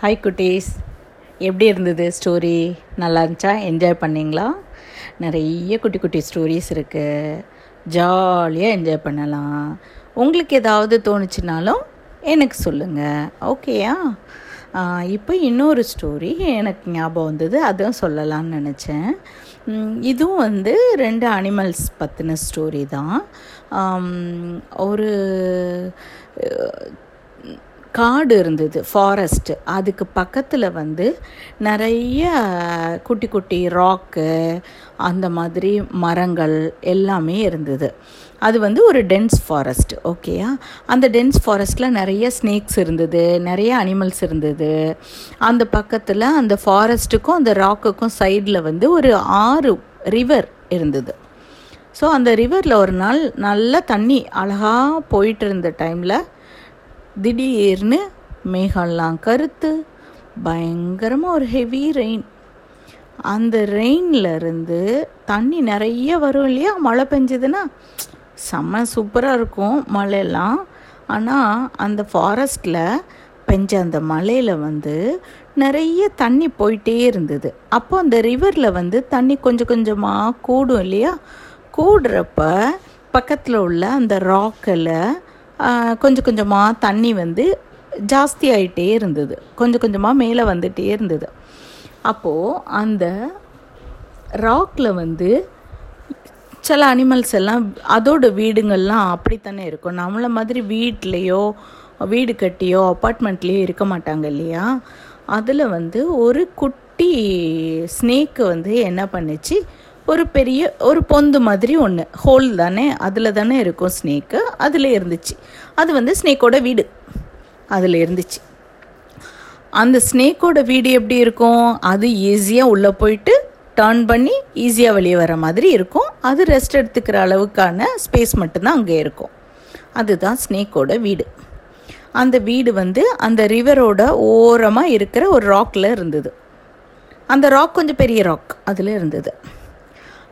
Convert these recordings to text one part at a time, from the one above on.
Hi குட்டீஸ். எப்படி இருந்தது ஸ்டோரி நல்லா இருந்துச்சா? என்ஜாய் பண்ணீங்களா? நிறைய குட்டி குட்டி ஸ்டோரிஸ் இருக்குது ஜாலியாக என்ஜாய் பண்ணலாம். உங்களுக்கு ஏதாவது தோணுச்சுனாலும் எனக்கு சொல்லுங்கள் ஓகேயா இப்போ இன்னொரு ஸ்டோரி எனக்கு ஞாபகம் வந்தது. அதுவும் சொல்லலாம்னு நினச்சேன். இதுவும் வந்து ரெண்டு அனிமல்ஸ் பற்றின ஸ்டோரி தான். ஒரு காடு இருந்தது ஃபாரஸ்ட்டு அதுக்கு பக்கத்தில் வந்து நிறைய குட்டி குட்டி ராக்கு அந்த மாதிரி மரங்கள் எல்லாமே இருந்தது. அது வந்து ஒரு டென்ஸ் ஃபாரஸ்ட் ஓகேயா அந்த டென்ஸ் ஃபாரஸ்ட்டில் நிறைய ஸ்னேக்ஸ் இருந்தது நிறைய அனிமல்ஸ் இருந்தது. அந்த பக்கத்தில் அந்த ஃபாரஸ்ட்டுக்கும் அந்த ராக்குக்கும் சைடில் வந்து ஒரு ஆறு ரிவர் இருந்தது. ஸோ அந்த ரிவரில் ஒரு நாள் நல்ல தண்ணி அழகாக போயிட்டு இருந்த டைமில் திடீர்னு மேகம்லாம் கருத்து பயங்கரமாக ஒரு ஹெவி ரெயின் அந்த ரெயினில் இருந்து தண்ணி நிறைய வரும் இல்லையா? மழை பெஞ்சதுன்னா செம்ம சூப்பராக இருக்கும் மழையெல்லாம். ஆனால் அந்த ஃபாரஸ்டில் பெஞ்ச அந்த மலையில் வந்து நிறைய தண்ணி போயிட்டே இருந்தது. அப்போ அந்த ரிவரில் வந்து தண்ணி கொஞ்சம் கொஞ்சமாக கூடும் இல்லையா? கூடுறப்ப பக்கத்தில் உள்ள அந்த ராக்கில் கொஞ்சம் கொஞ்சமாக தண்ணி வந்து ஜாஸ்தி ஆகிட்டே இருந்தது. கொஞ்சம் கொஞ்சமாக மேலே வந்துகிட்டே இருந்தது. அப்போது அந்த ராக்கில் வந்து சில அனிமல்ஸ் எல்லாம் அதோட வீடுங்கள்லாம் அப்படித்தானே இருக்கும். நம்மளை மாதிரி வீட்லேயோ வீடு கட்டியோ அப்பார்ட்மெண்ட்லேயோ இருக்க மாட்டாங்க இல்லையா? அதில் வந்து ஒரு குட்டி ஸ்னேக்கு வந்து என்ன பண்ணுச்சு? ஒரு பெரிய ஒரு பொந்து மாதிரி ஒன்று ஹோல் தானே? அதில் தானே இருக்கும் ஸ்னேக்கு அதில் இருந்துச்சு. அது வந்து ஸ்னேக்கோட வீடு. அதில் இருந்துச்சு. அந்த ஸ்னேக்கோட வீடு எப்படி இருக்கும்? அது ஈஸியாக உள்ளே போயிட்டு டர்ன் பண்ணி ஈஸியாக வெளியே வர மாதிரி இருக்கும். அது ரெஸ்ட் எடுத்துக்கிற அளவுக்கான ஸ்பேஸ் மட்டும்தான் அங்கே இருக்கும். அதுதான் ஸ்னேக்கோட வீடு. அந்த வீடு வந்து அந்த ரிவரோட ஓரமாக இருக்கிற ஒரு ராக்கில் இருந்தது. அந்த ராக் கொஞ்சம் பெரிய ராக் அதில் இருந்தது.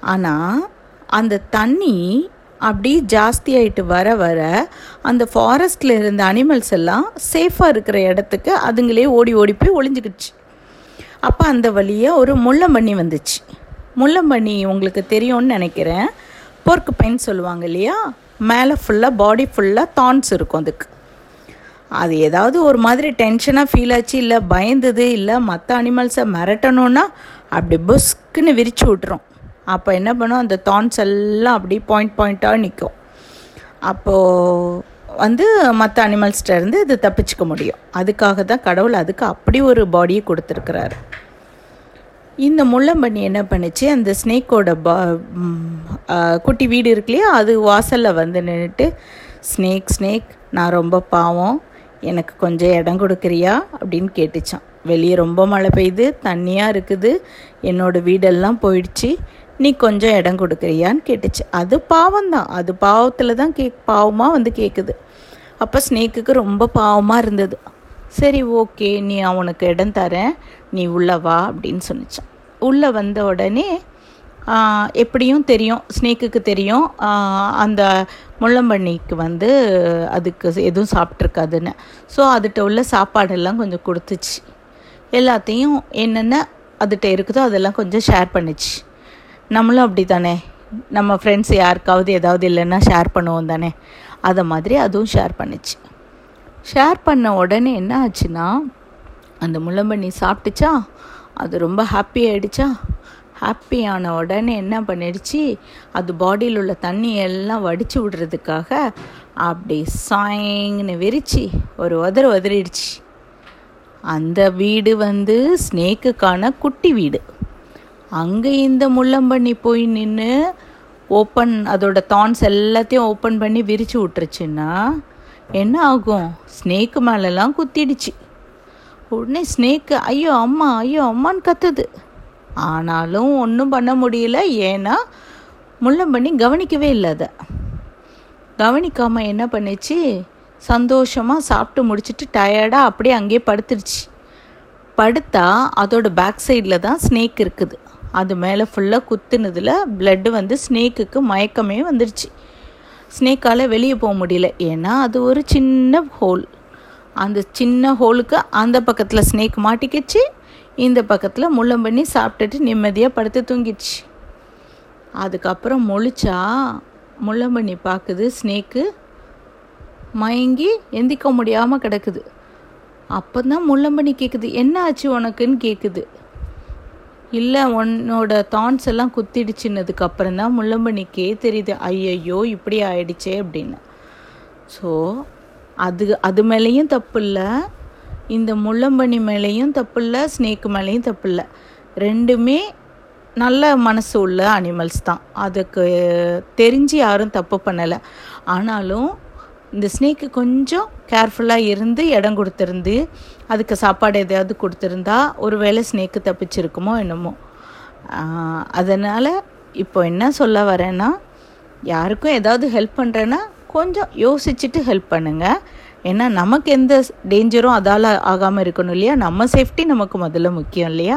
ஆனால் அந்த தண்ணி அப்படி ஜாஸ்தியாயிட்டு வர வர அந்த ஃபாரஸ்ட்டில் இருந்த அனிமல்ஸ் எல்லாம் சேஃபாக இருக்கிற இடத்துக்கு அதுங்களே ஓடி ஓடி போய் ஒளிஞ்சிக்கிடுச்சு. அப்போ அந்த வழியாக ஒரு முள்ளம்பண்ணி வந்துச்சு. முள்ளம்பண்ணி உங்களுக்கு தெரியும்னு நினைக்கிறேன். போர்க்கு பைன் சொல்லுவாங்க இல்லையா? மேலே ஃபுல்லாக பாடி ஃபுல்லாக தான்ஸ் இருக்கும் அதுக்கு. அது ஏதாவது ஒரு மாதிரி டென்ஷனாக ஃபீல் ஆச்சு இல்லை பயந்தது இல்லை மற்ற அனிமல்ஸை மிரட்டணுன்னா அப்படி புஸ்க்குன்னு விரிச்சு விட்டுரும். அப்போ என்ன பண்ணும் அந்த தான்ஸ் எல்லாம் அப்படி பாயிண்ட் பாயிண்ட்டாக நிற்கும் அப்போது வந்து மற்ற அனிமல்ஸ்கிட்ட இருந்து இது தப்பிச்சுக்க முடியும். அதுக்காக தான் கடவுள் அதுக்கு அப்படி ஒரு பாடியை கொடுத்துருக்குறாரு. இந்த முள்ளம்பன்னி என்ன பண்ணுச்சு அந்த ஸ்னேக்கோட பா குட்டி வீடு இருக்கு இல்லையா அது வாசலில் வந்து நின்றுட்டு ஸ்னேக் ஸ்னேக் நான் ரொம்ப பாவம் எனக்கு கொஞ்சம் இடம் கொடுக்குறியா? அப்படின்னு கேட்டுச்சான். வெளியே ரொம்ப மழை பெய்யுது தண்ணியாக இருக்குது என்னோடய வீடெல்லாம் போயிடுச்சு நீ கொஞ்சம் இடம் கொடுக்குறியான்னு கேட்டுச்சு. அது பாவம் தான் அது பாவத்தில் தான் கேக் பாவமாக வந்து கேட்குது அப்போ ஸ்னேக்குக்கு ரொம்ப பாவமாக இருந்தது. சரி ஓகே நீ அவனுக்கு இடம் தரேன். நீ உள்ளே வா அப்படின்னு சொன்னிச்சான் உள்ளே வந்த உடனே எப்படியும் தெரியும். ஸ்னேக்குக்கு தெரியும். அந்த முள்ளம்பன்னிக்கு வந்து அதுக்கு எதுவும் சாப்பிட்ருக்காதுன்னு ஸோ அதுகிட்ட உள்ள சாப்பாடெல்லாம் கொஞ்சம் கொடுத்துச்சு. எல்லாத்தையும் என்னென்ன அதுகிட்ட இருக்குதோ அதெல்லாம் கொஞ்சம் ஷேர் பண்ணுச்சு. நம்மளும் அப்படி தானே நம்ம ஃப்ரெண்ட்ஸ் யாருக்காவது ஏதாவது இல்லைன்னா ஷேர் பண்ணுவோம் தானே? அதை மாதிரி அதுவும் ஷேர் பண்ணுச்சு. ஷேர் பண்ண உடனே என்ன ஆச்சுன்னா அந்த முள்ளம்பண்ணி சாப்பிட்டுச்சா? அது ரொம்ப ஹாப்பி ஆகிடுச்சா ஹாப்பி ஆன உடனே என்ன பண்ணிடுச்சு? அது பாடியில் உள்ள தண்ணி எல்லாம் வடித்து விடுறதுக்காக அப்படி சாயங்னு விரிச்சு ஒரு உதறு உதறிடுச்சு. அந்த வீடு வந்து ஸ்னேக்குக்கான குட்டி வீடு. அங்கே இந்த முள்ளம்பன்னி போய் நின்று ஓப்பன் அதோட தான்ஸ் எல்லாத்தையும் ஓப்பன் பண்ணி விரித்து விட்டுருச்சுன்னா என்ன ஆகும்? ஸ்னேக்கு மேலெல்லாம் குத்திடுச்சு. உடனே ஸ்னேக்கு ஐயோ அம்மா ஐயோ அம்மான்னு கத்துது. ஆனாலும் ஒன்றும் பண்ண முடியல. ஏன்னா முள்ளம்பண்ணி கவனிக்கவே இல்லை அதை. கவனிக்காமல் என்ன பண்ணுச்சு? சந்தோஷமாக சாப்பிட்டு முடிச்சிட்டு டயர்டாக அப்படியே அங்கேயே படுத்துருச்சு. படுத்தா அதோட பேக் சைடில் தான் ஸ்னேக் இருக்குது. அது மேலே ஃபுல்லாக குத்துனதில் பிளட்டு வந்து ஸ்னேக்குக்கு மயக்கமே வந்துடுச்சு ஸ்னேக்கால் வெளியே போக முடியல. ஏன்னா அது ஒரு சின்ன ஹோல் அந்த சின்ன ஹோலுக்கு அந்த பக்கத்தில் ஸ்னேக் மாட்டிக்கிச்சு. இந்த பக்கத்தில் முள்ளம்பண்ணி சாப்பிட்டுட்டு நிம்மதியாக படுத்து தூங்கிடுச்சு. அதுக்கப்புறம் முழிச்சா முள்ளம்பண்ணி பார்க்குது ஸ்னேக்கு மயங்கி எந்திக்க முடியாமல் கிடக்குது. அப்போ தான் முள்ளம்பண்ணி கேட்குது என்ன ஆச்சு உனக்குன்னு கேட்குது இல்லை உன்னோட தான்ஸ் எல்லாம் குத்திடுச்சுன்னதுக்கு அப்புறம் தான் முள்ளம்பணிக்கே தெரியுது ஐயையோ இப்படி ஆயிடுச்சே அப்படின்னு. ஸோ அது அது மேலேயும் தப்பு இல்லை இந்த முள்ளம்பனி மேலேயும் தப்பு இல்லை ஸ்னேக்கு மேலேயும் தப்பு இல்லை ரெண்டுமே நல்ல மனசு உள்ள அனிமல்ஸ் தான். அதுக்கு தெரிஞ்சு யாரும் தப்பு பண்ணலை. ஆனாலும் இந்த ஸ்னேக்கு கொஞ்சம் கேர்ஃபுல்லாக இருந்து இடம் கொடுத்துருந்து அதுக்கு சாப்பாடு எதையாவது கொடுத்துருந்தா ஒரு வேளை ஸ்னேக்கு தப்பிச்சிருக்குமோ என்னமோ. அதனால் இப்போ என்ன சொல்ல வரேன்னா யாருக்கும் ஏதாவது ஹெல்ப் பண்ணுறேன்னா கொஞ்சம் யோசிச்சுட்டு ஹெல்ப் பண்ணுங்கள் ஏன்னா நமக்கு எந்த டேஞ்சரும் அதால் ஆகாமல் இருக்கணும் இல்லையா? நம்ம சேஃப்டி நமக்கு முதல்ல முக்கியம் இல்லையா?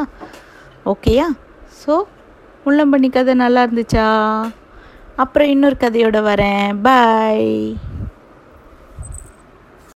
ஓகேயா ஸோ முள்ளம்பண்ணி கதை நல்லா இருந்துச்சா? அப்புறம் இன்னொரு கதையோடு வரேன். பாய்